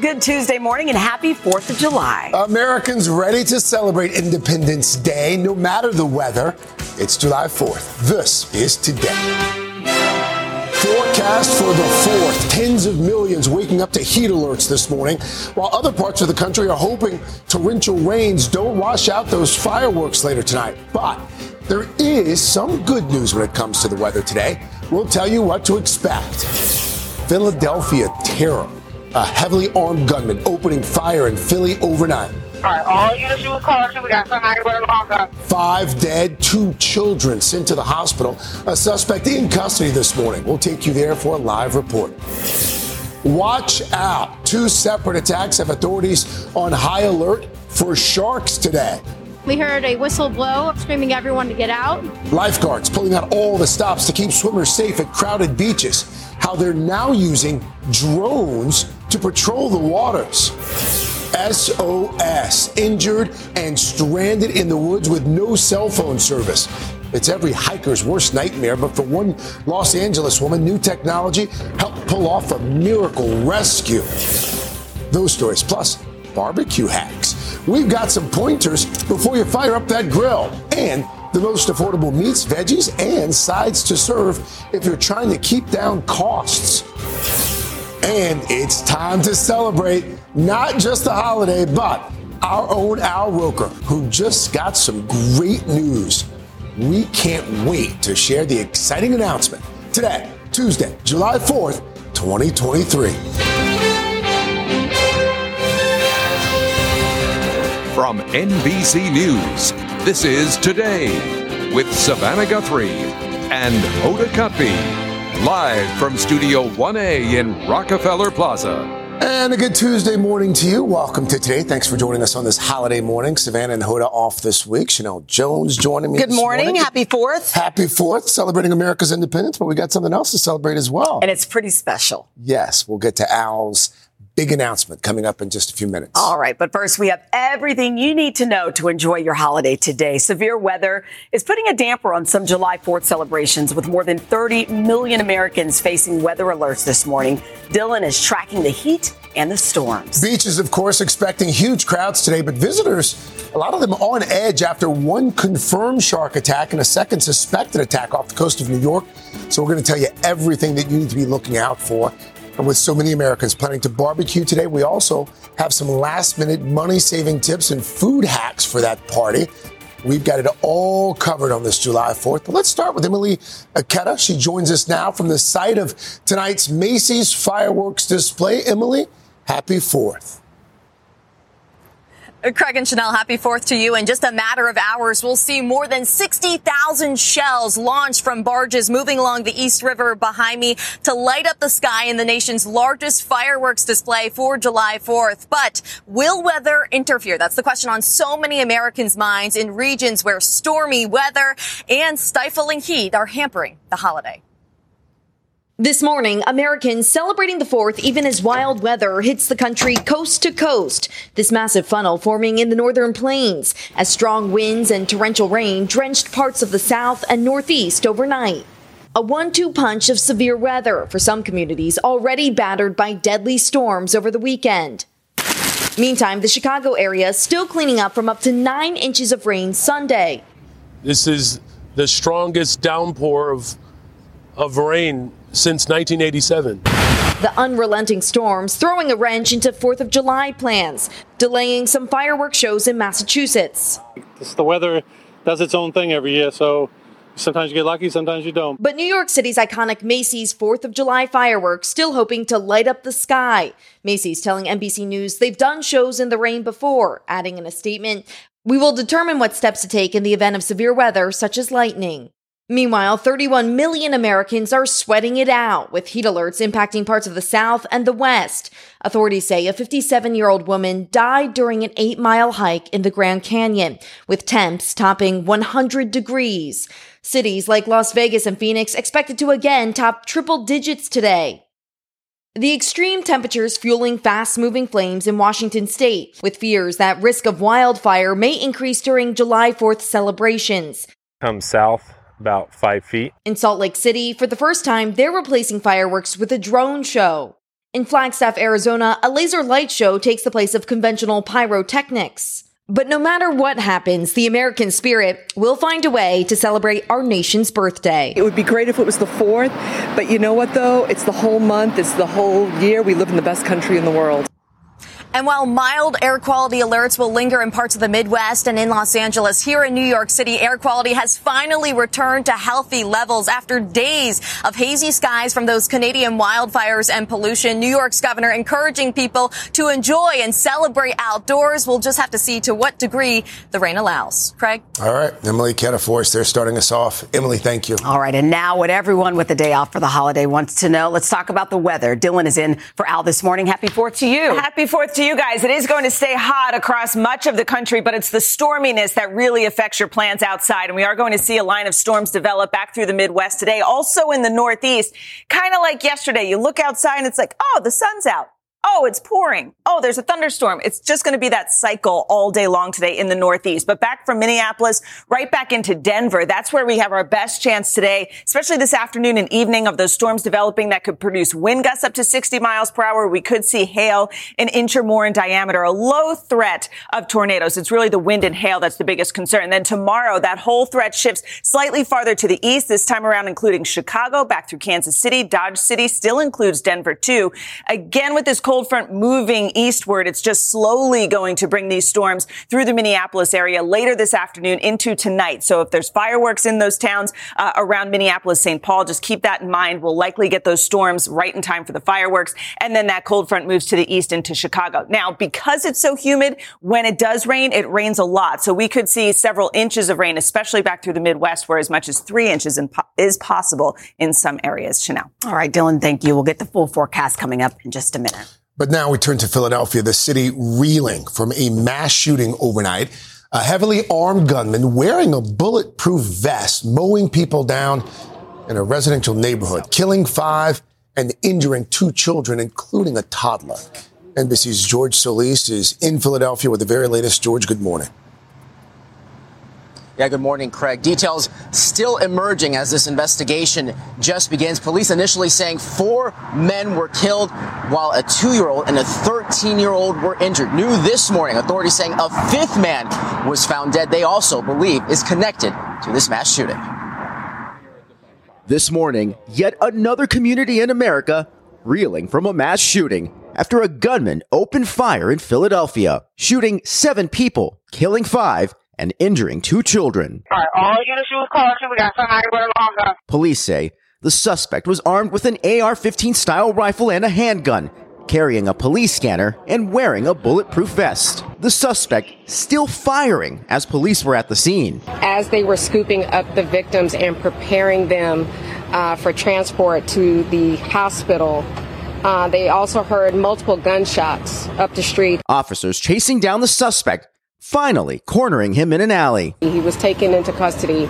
Good Tuesday morning and happy 4th of July. Americans ready to celebrate Independence Day no matter the weather. It's July 4th. This is today. Forecast for the 4th. Tens of millions waking up to heat alerts this morning, while other parts of the country are hoping torrential rains don't wash out those fireworks later tonight. But there is some good news when it comes to the weather today. We'll tell you what to expect. Philadelphia terror a heavily armed gunman opening fire in Philly overnight. All right, all units you call we got somebody with a long gun. Five dead, two children sent to the hospital. A suspect in custody this morning. We'll take you there for a live report. Watch out. Two separate attacks have authorities on high alert for sharks today. We heard a whistle blow, screaming everyone to get out. Lifeguards pulling out all the stops to keep swimmers safe at crowded beaches. How they're now using drones to patrol the waters. SOS, injured and stranded in the woods with no cell phone service. It's every hiker's worst nightmare, but for one Los Angeles woman, new technology helped pull off a miracle rescue. Those stories, plus barbecue hacks. We've got some pointers before you fire up that grill. And the most affordable meats, veggies, and sides to serve if you're trying to keep down costs. And it's time to celebrate not just the holiday, but our own Al Roker, who just got some great news. We can't wait to share the exciting announcement today, Tuesday, July 4th, 2023. From NBC News, this is Today with Savannah Guthrie and Hoda Kotb. Live from Studio 1A in Rockefeller Plaza. And a good Tuesday morning to you. Welcome to today. Thanks for joining us on this holiday morning. Savannah and Hoda off this week. Sheinelle Jones joining me. Good morning. morning. Happy 4th. Happy 4th, celebrating America's independence, but we got something else to celebrate as well. And it's pretty special. Yes, we'll get to Al's big announcement coming up in just a few minutes. All right, but first we have everything you need to know to enjoy your holiday today. Severe weather is putting a damper on some July 4th celebrations with more than 30 million Americans facing weather alerts this morning. Dylan is tracking the heat and the storms. Beaches, of course, expecting huge crowds today, but visitors, a lot of them on edge after one confirmed shark attack and a second suspected attack off the coast of New York. So we're going to tell you everything that you need to be looking out for. And with so many Americans planning to barbecue today, we also have some last minute money saving tips and food hacks for that party. We've got it all covered on this July 4th. But let's start with Emily Ikeda. She joins us now from the site of tonight's Macy's fireworks display. Emily, happy 4th. Craig and Sheinelle, happy 4th to you. In just a matter of hours, we'll see more than 60,000 shells launched from barges moving along the East River behind me to light up the sky in the nation's largest fireworks display for July 4th. But will weather interfere? That's the question on so many Americans' minds in regions where stormy weather and stifling heat are hampering the holiday. This morning, Americans celebrating the 4th even as wild weather hits the country coast to coast. This massive funnel forming in the northern plains as strong winds and torrential rain drenched parts of the south and northeast overnight. A one-two punch of severe weather for some communities already battered by deadly storms over the weekend. Meantime, the Chicago area still cleaning up from up to nine inches of rain Sunday. This is the strongest downpour of of rain since 1987. The unrelenting storms throwing a wrench into 4th of July plans, delaying some fireworks shows in Massachusetts. It's the weather does its own thing every year, so sometimes you get lucky, sometimes you don't. But New York City's iconic Macy's 4th of July fireworks still hoping to light up the sky. Macy's telling NBC News they've done shows in the rain before, adding in a statement, "We will determine what steps to take in the event of severe weather such as lightning." Meanwhile, 31 million Americans are sweating it out, with heat alerts impacting parts of the South and the West. Authorities say a 57 year old woman died during an eight mile hike in the Grand Canyon, with temps topping 100 degrees. Cities like Las Vegas and Phoenix expected to again top triple digits today. The extreme temperatures fueling fast moving flames in Washington state, with fears that risk of wildfire may increase during July 4th celebrations. Come south about five feet. In Salt Lake City, for the first time, they're replacing fireworks with a drone show. In Flagstaff, Arizona, a laser light show takes the place of conventional pyrotechnics. But no matter what happens, the American spirit will find a way to celebrate our nation's birthday. It would be great if it was the 4th, but you know what though? It's the whole month, it's the whole year. We live in the best country in the world. And while mild air quality alerts will linger in parts of the Midwest and in Los Angeles, here in New York City, air quality has finally returned to healthy levels after days of hazy skies from those Canadian wildfires and pollution. New York's governor encouraging people to enjoy and celebrate outdoors. We'll just have to see to what degree the rain allows. Craig? All right. Emily Cataforce, they're starting us off. Emily, thank you. All right. And now what everyone with the day off for the holiday wants to know. Let's talk about the weather. Dylan is in for Al this morning. Happy 4th to you. Happy 4th to you guys. It is going to stay hot across much of the country, but it's the storminess that really affects your plans outside. And we are going to see a line of storms develop back through the Midwest today, also in the Northeast. Kind of like yesterday. You look outside and it's like, oh, the sun's out. Oh, it's pouring. Oh, there's a thunderstorm. It's just going to be that cycle all day long today in the Northeast. But back from Minneapolis, right back into Denver. That's where we have our best chance today, especially this afternoon and evening of those storms developing that could produce wind gusts up to 60 miles per hour. We could see hail an inch or more in diameter, a low threat of tornadoes. It's really the wind and hail that's the biggest concern. And then tomorrow, that whole threat shifts slightly farther to the east, this time around, including Chicago, back through Kansas City, Dodge City, still includes Denver too. Again, with this cold front moving eastward. It's just slowly going to bring these storms through the Minneapolis area later this afternoon into tonight. So if there's fireworks in those towns uh, around Minneapolis, St. Paul, just keep that in mind. We'll likely get those storms right in time for the fireworks. And then that cold front moves to the east into Chicago. Now, because it's so humid, when it does rain, it rains a lot. So we could see several inches of rain, especially back through the Midwest, where as much as three inches is possible in some areas. Sheinelle. All right, Dylan, thank you. We'll get the full forecast coming up in just a minute. But now we turn to Philadelphia, the city reeling from a mass shooting overnight. A heavily armed gunman wearing a bulletproof vest, mowing people down in a residential neighborhood, killing five and injuring two children, including a toddler. NBC's George Solis is in Philadelphia with the very latest. George, good morning. Yeah, good morning, Craig. Details still emerging as this investigation just begins. Police initially saying four men were killed while a two year old and a 13 year old were injured. New this morning, authorities saying a fifth man was found dead. They also believe is connected to this mass shooting. This morning, yet another community in America reeling from a mass shooting after a gunman opened fire in Philadelphia, shooting seven people, killing five, and injuring two children. All right, all units use caution. We got somebody with a long gun. Police say the suspect was armed with an AR 15 style rifle and a handgun, carrying a police scanner and wearing a bulletproof vest. The suspect still firing as police were at the scene. As they were scooping up the victims and preparing them uh, for transport to the hospital, uh, they also heard multiple gunshots up the street. Officers chasing down the suspect finally cornering him in an alley. He was taken into custody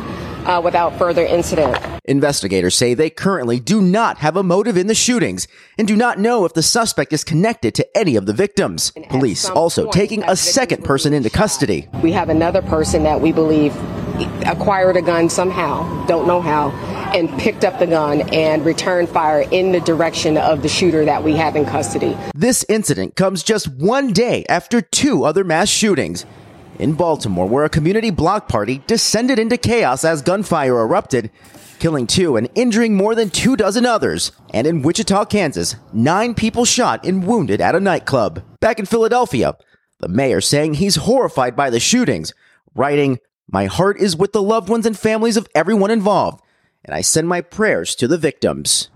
uh, without further incident. Investigators say they currently do not have a motive in the shootings and do not know if the suspect is connected to any of the victims. And Police also point, taking a second person into custody. We have another person that we believe acquired a gun somehow, don't know how, and picked up the gun and returned fire in the direction of the shooter that we have in custody. This incident comes just one day after two other mass shootings in Baltimore, where a community block party descended into chaos as gunfire erupted, killing two and injuring more than two dozen others. And in Wichita, Kansas, nine people shot and wounded at a nightclub. Back in Philadelphia, the mayor saying he's horrified by the shootings, writing, My heart is with the loved ones and families of everyone involved, and I send my prayers to the victims.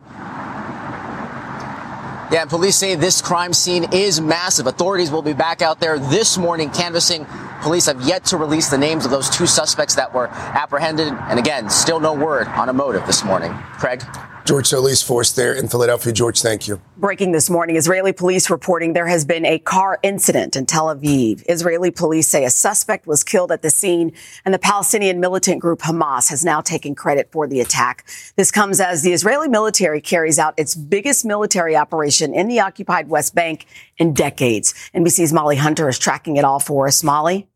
Yeah, and police say this crime scene is massive. Authorities will be back out there this morning canvassing Police have yet to release the names of those two suspects that were apprehended. And again, still no word on a motive this morning. Craig? George Solis Force there in Philadelphia. George, thank you. Breaking this morning, Israeli police reporting there has been a car incident in Tel Aviv. Israeli police say a suspect was killed at the scene, and the Palestinian militant group Hamas has now taken credit for the attack. This comes as the Israeli military carries out its biggest military operation in the occupied West Bank in decades. NBC's Molly Hunter is tracking it all for us. Molly?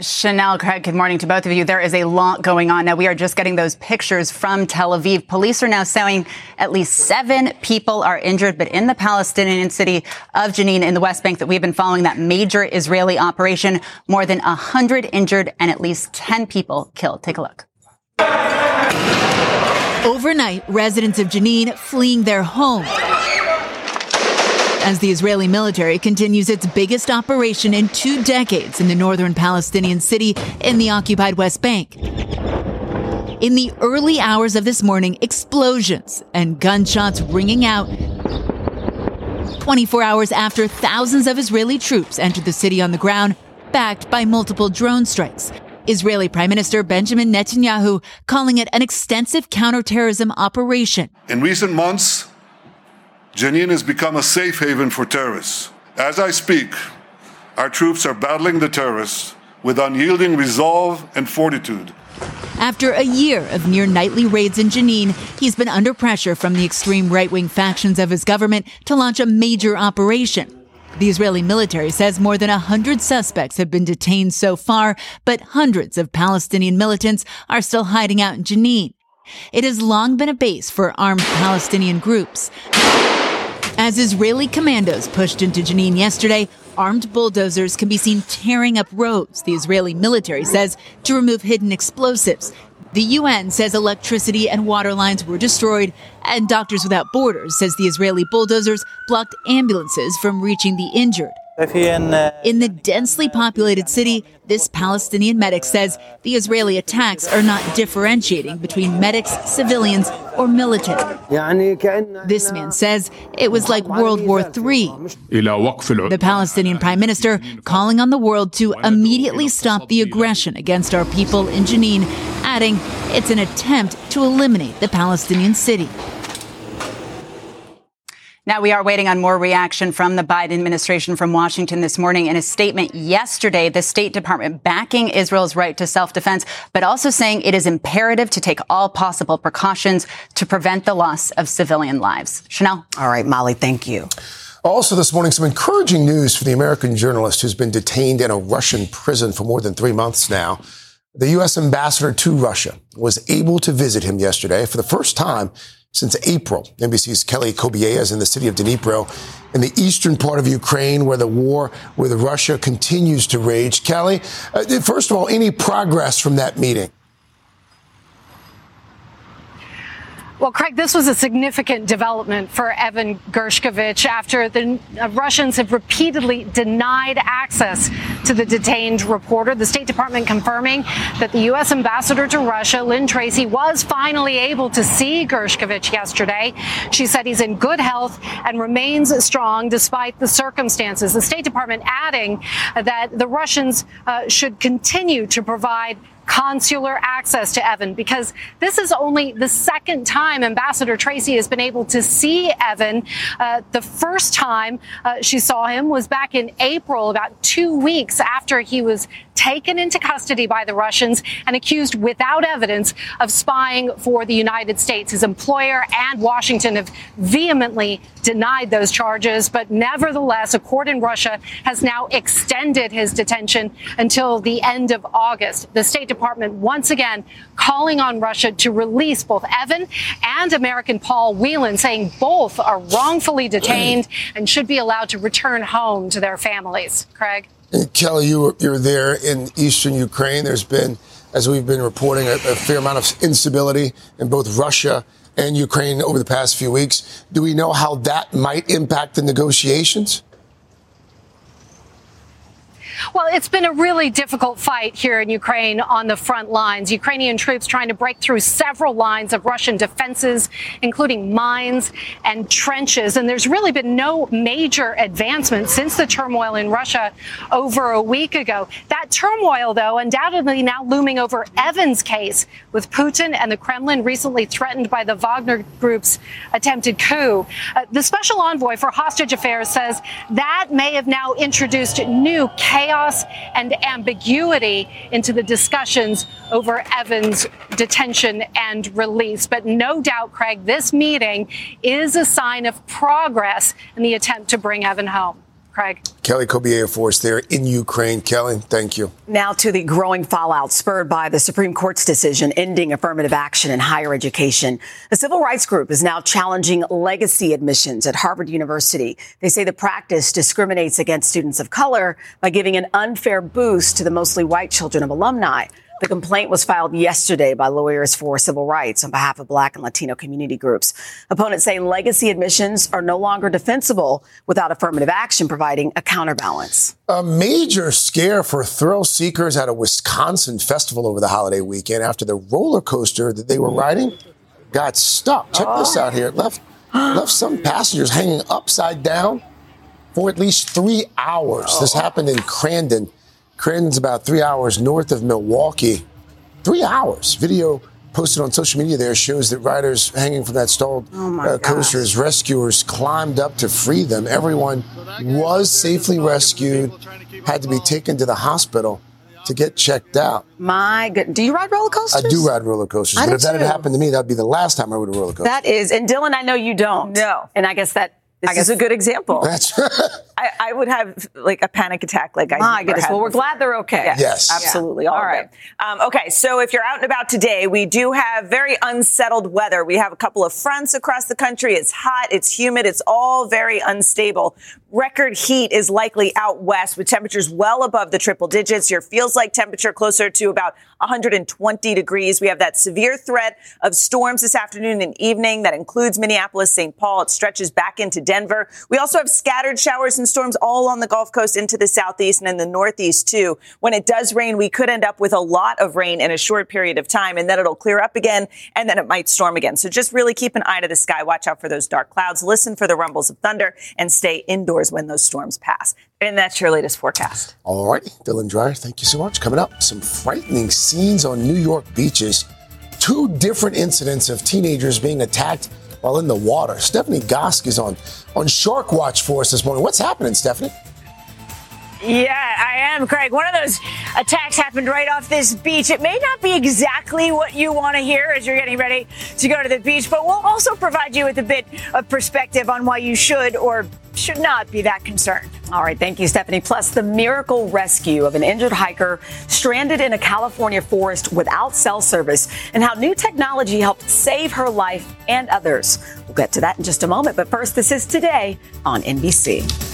Sheinelle, Craig, good morning to both of you. There is a lot going on. Now, we are just getting those pictures from Tel Aviv. Police are now saying at least seven people are injured, but in the Palestinian city of Jenin in the West Bank that we've been following that major Israeli operation, more than 100 injured and at least 10 people killed. Take a look. Overnight, residents of Jenin fleeing their home as the Israeli military continues its biggest operation in two decades in the northern Palestinian city in the occupied West Bank. In the early hours of this morning, explosions and gunshots ringing out 24 hours after thousands of Israeli troops entered the city on the ground, backed by multiple drone strikes. Israeli Prime Minister Benjamin Netanyahu calling it an extensive counterterrorism operation. In recent months, Jenin has become a safe haven for terrorists. As I speak, our troops are battling the terrorists with unyielding resolve and fortitude. After a year of near nightly raids in Jenin, he's been under pressure from the extreme right wing factions of his government to launch a major operation. The Israeli military says more than 100 suspects have been detained so far, but hundreds of Palestinian militants are still hiding out in Jenin. It has long been a base for armed Palestinian groups. As Israeli commandos pushed into Jenin yesterday, armed bulldozers can be seen tearing up roads, the Israeli military says, to remove hidden explosives. The UN says electricity and water lines were destroyed, and Doctors Without Borders says the Israeli bulldozers blocked ambulances from reaching the injured. In the densely populated city, this Palestinian medic says the Israeli attacks are not differentiating between medics, civilians, or military. This man says it was like World War III. The Palestinian prime minister calling on the world to immediately stop the aggression against our people in Jenin, adding it's an attempt to eliminate the Palestinian city. Now we are waiting on more reaction from the Biden administration from Washington this morning. In a statement yesterday, the State Department backing Israel's right to self-defense, but also saying it is imperative to take all possible precautions to prevent the loss of civilian lives. Sheinelle. All right, Molly, thank you. Also, this morning, some encouraging news for the American journalist who's been detained in a Russian prison for more than three months now. The U.S. ambassador to Russia was able to visit him yesterday for the first time since April. NBC's Kelly Cobiella is in the city of Dnipro in the eastern part of Ukraine where the war with Russia continues to rage. Kelly, uh, first of all, any progress from that meeting? Well, Craig, this was a significant development for Evan Gershkovich after the Russians have repeatedly denied access to the detained reporter. The State Department confirming that the U.S. ambassador to Russia, Lynn Tracy, was finally able to see Gershkovich yesterday. She said he's in good health and remains strong despite the circumstances. The State Department adding that the Russians uh, should continue to provide consular access to Evan because this is only the second time Ambassador Tracy has been able to see Evan. Uh, the first time uh, she saw him was back in April, about two weeks after he was taken into custody by the Russians and accused without evidence of spying for the United States. His employer and Washington have vehemently denied those charges, but nevertheless, a court in Russia has now extended his detention until the end of August. The State Department once again calling on Russia to release both Evan and American Paul Whelan, saying both are wrongfully detained and should be allowed to return home to their families. Craig? And Kelly, you were, you're there in eastern Ukraine. There's been, as we've been reporting, a, a fair amount of instability in both Russia and Ukraine over the past few weeks. Do we know how that might impact the negotiations? Well, it's been a really difficult fight here in Ukraine on the front lines. Ukrainian troops trying to break through several lines of Russian defenses, including mines and trenches. And there's really been no major advancement since the turmoil in Russia over a week ago. That turmoil, though, undoubtedly now looming over Evan's case with Putin and the Kremlin recently threatened by the Wagner Group's attempted coup. Uh, the special envoy for hostage affairs says that may have now introduced new chaos and ambiguity into the discussions over Evan's detention and release. But no doubt, Craig, this meeting is a sign of progress in the attempt to bring Evan home. Craig. Kelly Cobiella Force there in Ukraine. Kelly, thank you. Now to the growing fallout spurred by the Supreme Court's decision ending affirmative action in higher education. The civil rights group is now challenging legacy admissions at Harvard University. They say the practice discriminates against students of color by giving an unfair boost to the mostly white children of alumni. The complaint was filed yesterday by lawyers for civil rights on behalf of black and Latino community groups. Opponents say legacy admissions are no longer defensible without affirmative action providing a counterbalance. A major scare for thrill seekers at a Wisconsin festival over the holiday weekend after the roller coaster that they were riding got stuck. Check this ah. out here. It left left some passengers hanging upside down for at least three hours. This oh. happened in Crandon. Crandon's about three hours north of Milwaukee. Three hours. Video posted on social media there shows that riders hanging from that stalled uh, coasters, rescuers climbed up to free them. Everyone was safely rescued, had to be taken to the hospital to get checked out. My good. Do you ride roller coasters? I do ride roller coasters, I but do if that had happened to me, that'd be the last time I rode a roller coaster. That is, and Dylan, I know you don't. No. And I guess that this I guess is a good example. That's I, I would have like a panic attack like I My never goodness. had Well, we're before. glad they're okay. Yes, Yes. absolutely. Yeah. All All right. Um, okay, so if you're out and about today, we do have very unsettled weather. We have a couple of fronts across the country. It's hot, it's humid, it's all very unstable. Record heat is likely out west with temperatures well above the triple digits. Your feels like temperature closer to about 120 degrees. We have that severe threat of storms this afternoon and evening that includes Minneapolis, St. Paul. It stretches back into Denver. We also have scattered showers and storms all on the Gulf Coast into the southeast and in the northeast too. When it does rain, we could end up with a lot of rain in a short period of time and then it'll clear up again and then it might storm again. So just really keep an eye to the sky. Watch out for those dark clouds. Listen for the rumbles of thunder and stay indoors when those storms pass. And that's your latest forecast. All righty, Dylan Dreyer, thank you so much. Coming up, some frightening scenes on New York beaches. Two different incidents of teenagers being attacked while in the water. Stephanie Gosk is on, on Shark Watch for us this morning. What's happening, Stephanie? Yeah, I am, Craig. One of those attacks happened right off this beach. It may not be exactly what you want to hear as you're getting ready to go to the beach, but we'll also provide you with a bit of perspective on why you should or should not be that concerned. All right, thank you, Stephanie. Plus, the miracle rescue of an injured hiker stranded in a California forest without cell service and how new technology helped save her life and others. We'll get to that in just a moment. But first, this is today on NBC.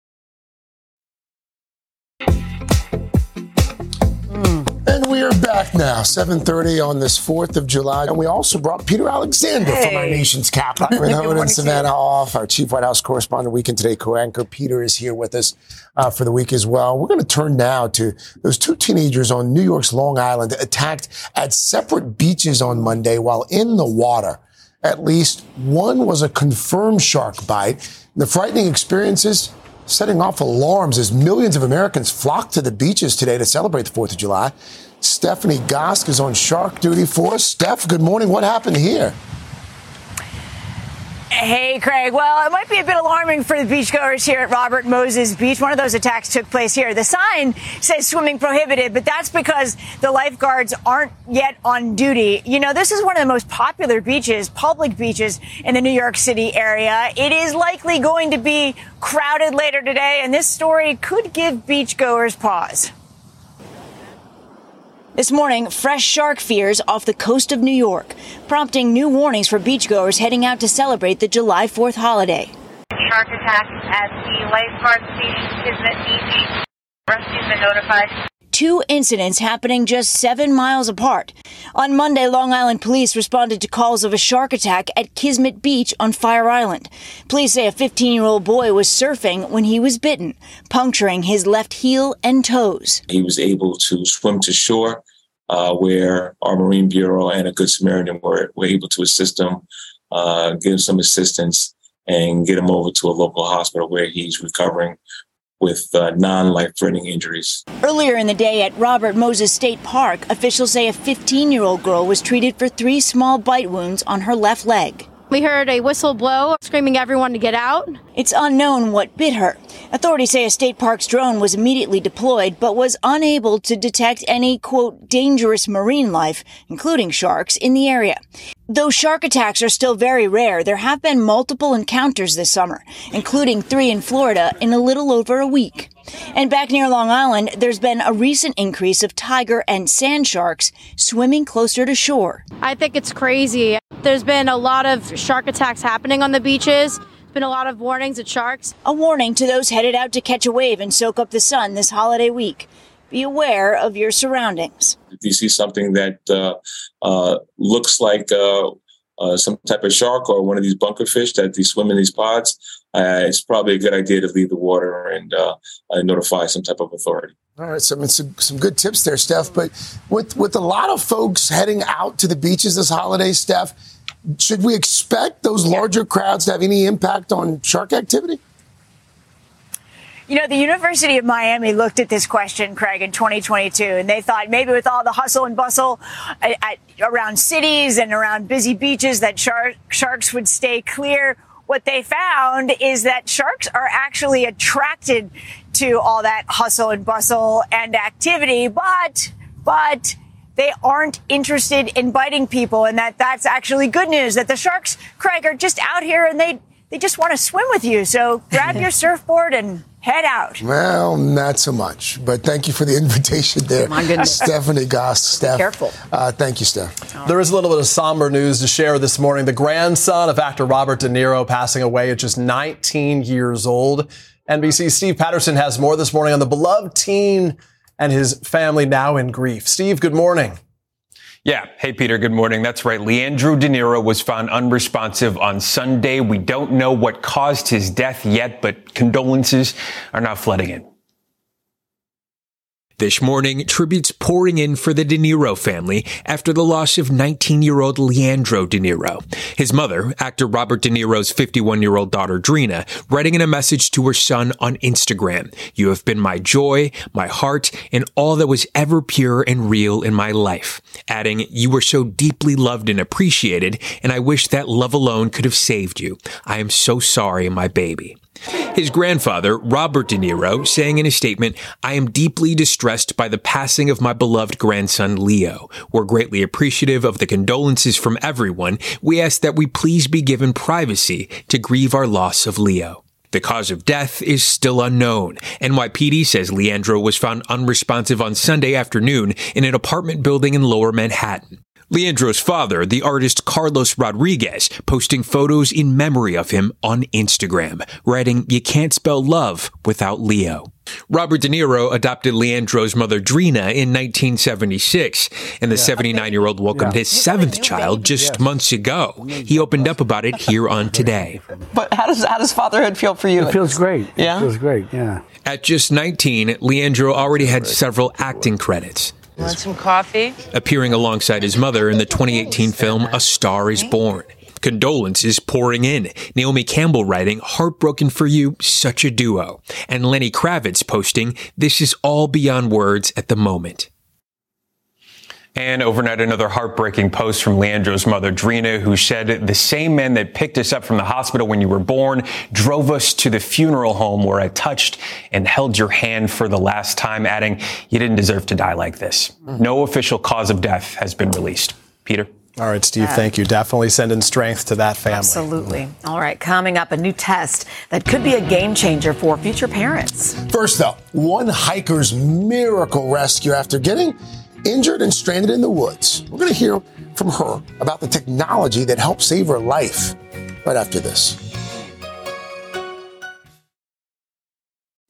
And we are back now, 7.30 on this 4th of July. And we also brought Peter Alexander from our nation's capital. Morning and Savannah Off, our chief White House correspondent, Weekend Today co-anchor. Peter is here with us uh, for the week as well. We're going to turn now to those two teenagers on New York's Long Island attacked at separate beaches on Monday while in the water. At least one was a confirmed shark bite. The frightening experiences setting off alarms as millions of Americans flock to the beaches today to celebrate the 4th of July. Stephanie Gosk is on shark duty for us. Steph, good morning. What happened here? Hey, Craig. Well, it might be a bit alarming for the beachgoers here at Robert Moses Beach. One of those attacks took place here. The sign says swimming prohibited, but that's because the lifeguards aren't yet on duty. You know, this is one of the most popular beaches, public beaches in the New York City area. It is likely going to be crowded later today, and this story could give beachgoers pause. This morning, fresh shark fears off the coast of New York, prompting new warnings for beachgoers heading out to celebrate the July 4th holiday. Shark attack at the lifeguard station, Kismet Beach. Rescue's been notified. Two incidents happening just seven miles apart. On Monday, Long Island police responded to calls of a shark attack at Kismet Beach on Fire Island. Police say a 15 year old boy was surfing when he was bitten, puncturing his left heel and toes. He was able to swim to shore, uh, where our Marine Bureau and a Good Samaritan were, were able to assist him, uh, give him some assistance, and get him over to a local hospital where he's recovering with uh, non life threatening injuries. Earlier in the day at Robert Moses State Park, officials say a 15 year old girl was treated for three small bite wounds on her left leg. We heard a whistle blow, screaming everyone to get out. It's unknown what bit her. Authorities say a state park's drone was immediately deployed, but was unable to detect any, quote, dangerous marine life, including sharks, in the area. Though shark attacks are still very rare, there have been multiple encounters this summer, including three in Florida in a little over a week. And back near Long Island, there's been a recent increase of tiger and sand sharks swimming closer to shore. I think it's crazy. There's been a lot of shark attacks happening on the beaches. There's been a lot of warnings at sharks. A warning to those headed out to catch a wave and soak up the sun this holiday week. Be aware of your surroundings. If you see something that uh, uh, looks like uh, uh, some type of shark or one of these bunker fish that they swim in these pods, uh, it's probably a good idea to leave the water and uh, notify some type of authority. All right, so I mean, some, some good tips there, Steph. But with with a lot of folks heading out to the beaches this holiday, Steph, should we expect those larger crowds to have any impact on shark activity? You know, the University of Miami looked at this question, Craig, in 2022, and they thought maybe with all the hustle and bustle at, at, around cities and around busy beaches that shark, sharks would stay clear. What they found is that sharks are actually attracted to all that hustle and bustle and activity, but, but they aren't interested in biting people and that that's actually good news that the sharks, Craig, are just out here and they, they just want to swim with you. So grab your surfboard and head out. Well, not so much. But thank you for the invitation there. My goodness. Stephanie Gosk. Steph. Careful. Uh, thank you, Steph. There is a little bit of somber news to share this morning. The grandson of actor Robert De Niro passing away at just 19 years old. NBC's Steve Patterson has more this morning on the beloved teen and his family now in grief. Steve, good morning. Yeah. Hey, Peter. Good morning. That's right. Leandro De Niro was found unresponsive on Sunday. We don't know what caused his death yet, but condolences are now flooding in. This morning, tributes pouring in for the De Niro family after the loss of 19-year-old Leandro De Niro. His mother, actor Robert De Niro's 51-year-old daughter Drena, writing in a message to her son on Instagram, You have been my joy, my heart, and all that was ever pure and real in my life. Adding, You were so deeply loved and appreciated, and I wish that love alone could have saved you. I am so sorry, my baby. His grandfather, Robert De Niro, saying in a statement, I am deeply distressed by the passing of my beloved grandson, Leo. We're greatly appreciative of the condolences from everyone. We ask that we please be given privacy to grieve our loss of Leo. The cause of death is still unknown. NYPD says Leandro was found unresponsive on Sunday afternoon in an apartment building in lower Manhattan. Leandro's father, the artist Carlos Rodriguez, posting photos in memory of him on Instagram, writing, You can't spell love without Leo. Robert De Niro adopted Leandro's mother Drena in 1976, and the 79 year old welcomed his seventh child just months ago. He opened up about it here on Today. But how does how does fatherhood feel for you? It feels great. Yeah, it feels great. Yeah. At just 19, Leandro already had several acting credits. Want some coffee? Appearing alongside his mother in the 2018 film A Star is Born. Condolences pouring in. Naomi Campbell writing, heartbroken for you, such a duo. And Lenny Kravitz posting, this is all beyond words at the moment. And overnight, another heartbreaking post from Leandro's mother, Drena, who said the same men that picked us up from the hospital when you were born drove us to the funeral home where I touched and held your hand for the last time, adding, you didn't deserve to die like this. No official cause of death has been released. Peter? All right, Steve, thank you. Definitely sending strength to that family. Absolutely. All right, coming up, a new test that could be a game changer for future parents. First, though, one hiker's miracle rescue after getting injured and stranded in the woods. We're going to hear from her about the technology that helped save her life right after this.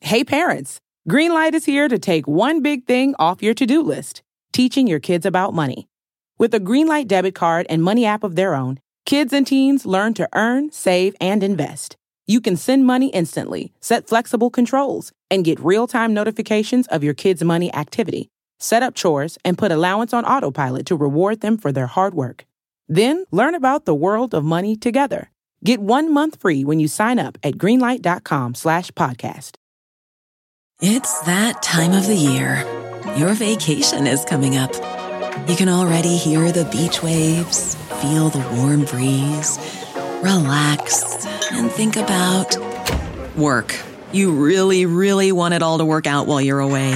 Hey, parents. Greenlight is here to take one big thing off your to do list teaching your kids about money. With a Greenlight debit card and money app of their own, kids and teens learn to earn, save, and invest. You can send money instantly, set flexible controls, and get real time notifications of your kids' money activity set up chores, and put allowance on autopilot to reward them for their hard work. Then learn about the world of money together. Get one month free when you sign up at greenlight.com slash podcast. It's that time of the year. Your vacation is coming up. You can already hear the beach waves, feel the warm breeze, relax, and think about work. You really, really want it all to work out while you're away.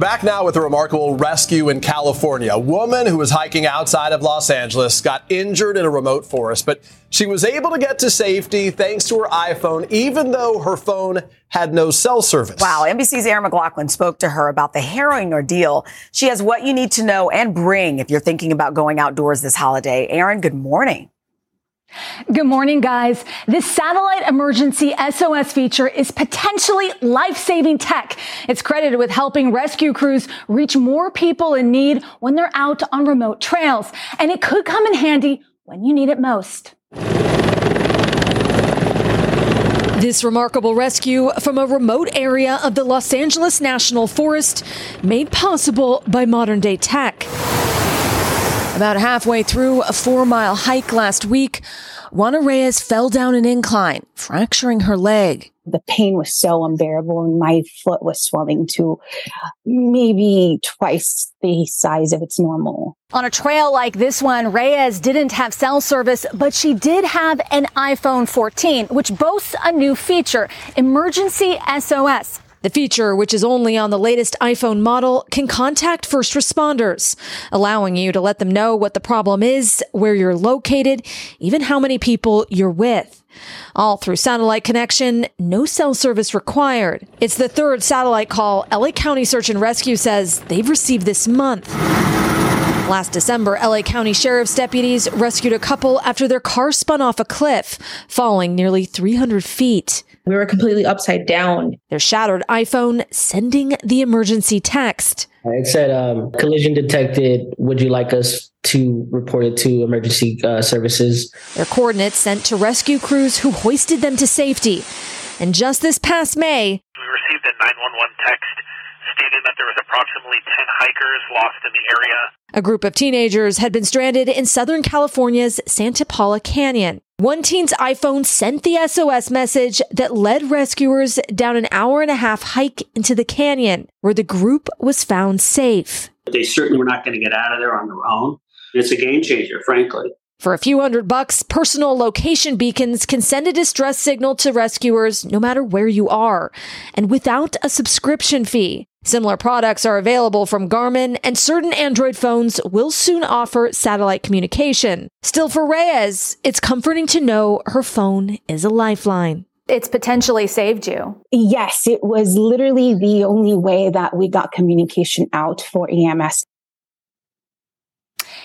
Back now with a remarkable rescue in California. A woman who was hiking outside of Los Angeles got injured in a remote forest, but she was able to get to safety thanks to her iPhone, even though her phone had no cell service. Wow. NBC's Erin McLaughlin spoke to her about the harrowing ordeal. She has what you need to know and bring if you're thinking about going outdoors this holiday. Erin, good morning. Good morning, guys. This satellite emergency SOS feature is potentially life-saving tech. It's credited with helping rescue crews reach more people in need when they're out on remote trails. And it could come in handy when you need it most. This remarkable rescue from a remote area of the Los Angeles National Forest made possible by modern day tech. About halfway through a four mile hike last week, Juana Reyes fell down an incline, fracturing her leg. The pain was so unbearable, and my foot was swelling to maybe twice the size of its normal. On a trail like this one, Reyes didn't have cell service, but she did have an iPhone 14, which boasts a new feature, Emergency SOS. The feature, which is only on the latest iPhone model, can contact first responders, allowing you to let them know what the problem is, where you're located, even how many people you're with. All through satellite connection, no cell service required. It's the third satellite call LA County Search and Rescue says they've received this month. Last December, LA County Sheriff's deputies rescued a couple after their car spun off a cliff, falling nearly 300 feet. We were completely upside down. Their shattered iPhone sending the emergency text. It said, um, collision detected. Would you like us to report it to emergency uh, services? Their coordinates sent to rescue crews who hoisted them to safety. And just this past May, we received a 911 text stating that there was approximately 10 hikers lost in the area. A group of teenagers had been stranded in Southern California's Santa Paula Canyon. One teen's iPhone sent the SOS message that led rescuers down an hour and a half hike into the canyon, where the group was found safe. They certainly were not going to get out of there on their own. It's a game changer, frankly. For a few hundred bucks, personal location beacons can send a distress signal to rescuers no matter where you are, and without a subscription fee. Similar products are available from Garmin, and certain Android phones will soon offer satellite communication. Still, for Reyes, it's comforting to know her phone is a lifeline. It's potentially saved you. Yes, it was literally the only way that we got communication out for EMS.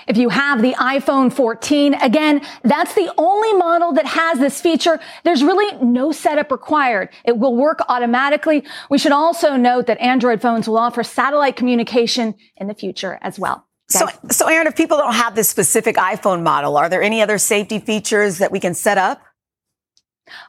If you have the iPhone 14, again, that's the only model that has this feature. There's really no setup required. It will work automatically. We should also note that Android phones will offer satellite communication in the future as well. So, so Erin, if people don't have this specific iPhone model, are there any other safety features that we can set up?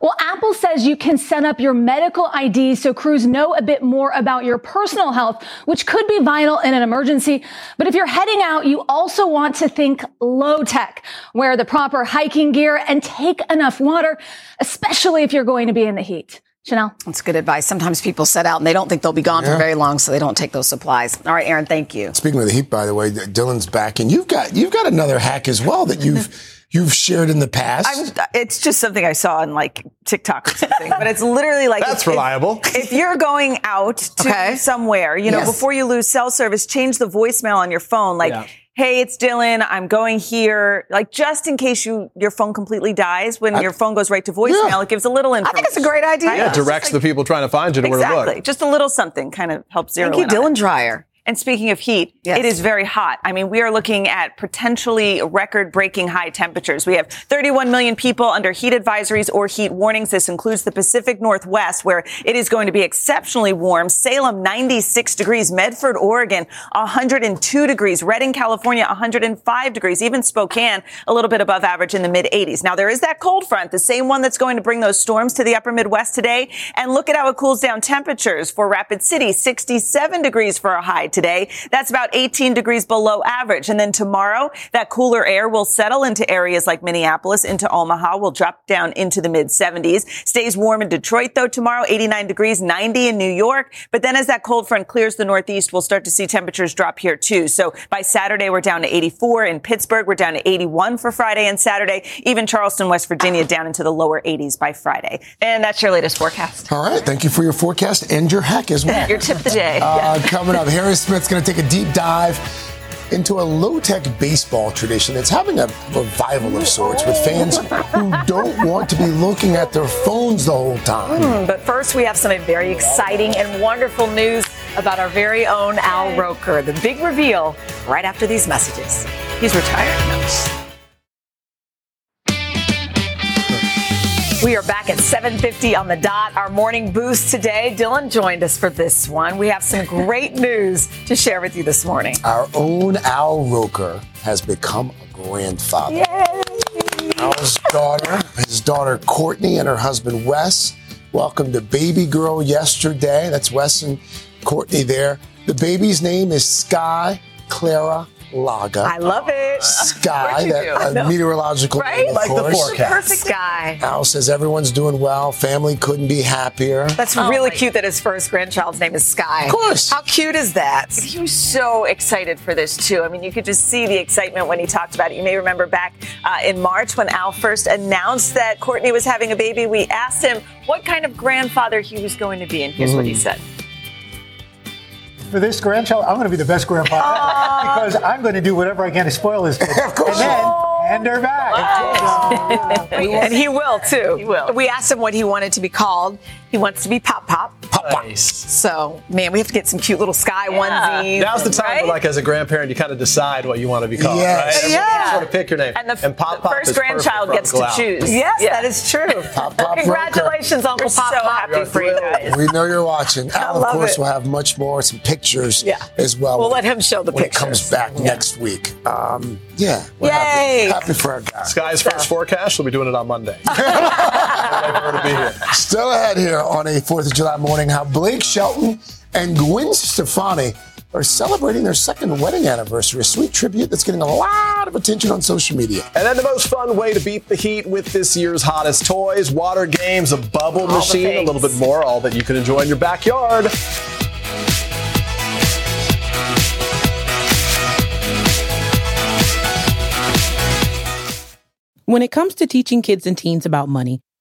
Well, Apple says you can set up your medical ID so crews know a bit more about your personal health, which could be vital in an emergency. But if you're heading out, you also want to think low tech, wear the proper hiking gear and take enough water, especially if you're going to be in the heat. Sheinelle. That's good advice. Sometimes people set out and they don't think they'll be gone Yeah. for very long, so they don't take those supplies. All right, Erin, thank you. Speaking of the heat, by the way, Dylan's back, and you've got you've got another hack as well that you've you've shared in the past. I'm, it's just something I saw on like TikTok or something, but it's literally like That's if- reliable. If you're going out to somewhere, you know, Yes. before you lose cell service, change the voicemail on your phone. Like, Yeah. hey, it's Dylan. I'm going here. Like, just in case you your phone completely dies, when I- your phone goes right to voicemail, it gives a little information. I think it's a great idea. Yeah, directs the people trying to find you to where to Exactly. look. Just a little something kind of helps zero Thank you, in on Dylan it. Dreyer. And speaking of heat, it is very hot. I mean, we are looking at potentially record breaking high temperatures. We have 31 million people under heat advisories or heat warnings. This includes the Pacific Northwest, where it is going to be exceptionally warm. Salem, 96 degrees. Medford, Oregon, 102 degrees. Redding, California, 105 degrees. Even Spokane, a little bit above average in the mid 80s. Now, there is that cold front, the same one that's going to bring those storms to the upper Midwest today. And look at how it cools down temperatures for Rapid City, 67 degrees for a high today. That's about 18 degrees below average. And then tomorrow, that cooler air will settle into areas like Minneapolis, into Omaha. will drop down into the mid 70s. Stays warm in Detroit, though, tomorrow, 89 degrees, 90 in New York. But then as that cold front clears the Northeast, we'll start to see temperatures drop here, too. So by Saturday, we're down to 84. In Pittsburgh, we're down to 81 for Friday and Saturday. Even Charleston, West Virginia, down into the lower 80s by Friday. And that's your latest forecast. All right, thank you for your forecast and your hack as well. Your tip of the day. Uh, coming up, Harry Smith's going to take a deep dive into a low-tech baseball tradition that's having a revival of sorts with fans who don't want to be looking at their phones the whole time. Hmm, but first, we have some very exciting and wonderful news about our very own Al Roker. The big reveal right after these messages. He's retired. We are back at 7:50 on the dot. Our morning boost today. Dylan joined us for this one. We have some great news to share with you this morning. Our own Al Roker has become a grandfather. Al's daughter, his daughter Courtney, and her husband Wes welcomed a baby girl yesterday. That's Wes and Courtney there. The baby's name is Sky Clara Laga. I love it. Sky, Of course you that do. I a know. meteorological Right? name, of Like the forecast. Perfect sky. Al says everyone's doing well. Family couldn't be happier. That's really cute that his first grandchild's name is Sky. Of course. How cute is that? He was so excited for this too. I mean, you could just see the excitement when he talked about it. You may remember back uh, in March when Al first announced that Courtney was having a baby. We asked him what kind of grandfather he was going to be, and here's what he Mhm. said. For this grandchild, I'm going to be the best grandfather because I'm going to do whatever I can to spoil this kid. Of course. And then hand her back. and he will too. He will. We asked him what he wanted to be called. He wants to be Pop Pop. Pop Pop. So, man, we have to get some cute little Sky onesies. Now's the time, right? where, like as a grandparent, you kind of decide what you want to be called, Yes. right? Yeah. You just want to pick your name. And the, Pop the first is grandchild gets to choose. Yes, Yeah. that is true. Pop Pop Congratulations, Uncle We're Pop so Pop. happy for you guys. We know you're watching. Al, of course, it. will have much more, some pictures Yeah. as well. We'll let him show the when pictures. it comes back next week. Um, yeah, we're Yay. happy, happy for our guy. Sky's first forecast. We'll be doing it on Monday. to be here. Still ahead here on a 4th of July morning, how Blake Shelton and Gwen Stefani are celebrating their second wedding anniversary, a sweet tribute that's getting a lot of attention on social media. And then the most fun way to beat the heat with this year's hottest toys, water games, a bubble All machine, a little bit more, all that you can enjoy in your backyard. When it comes to teaching kids and teens about money,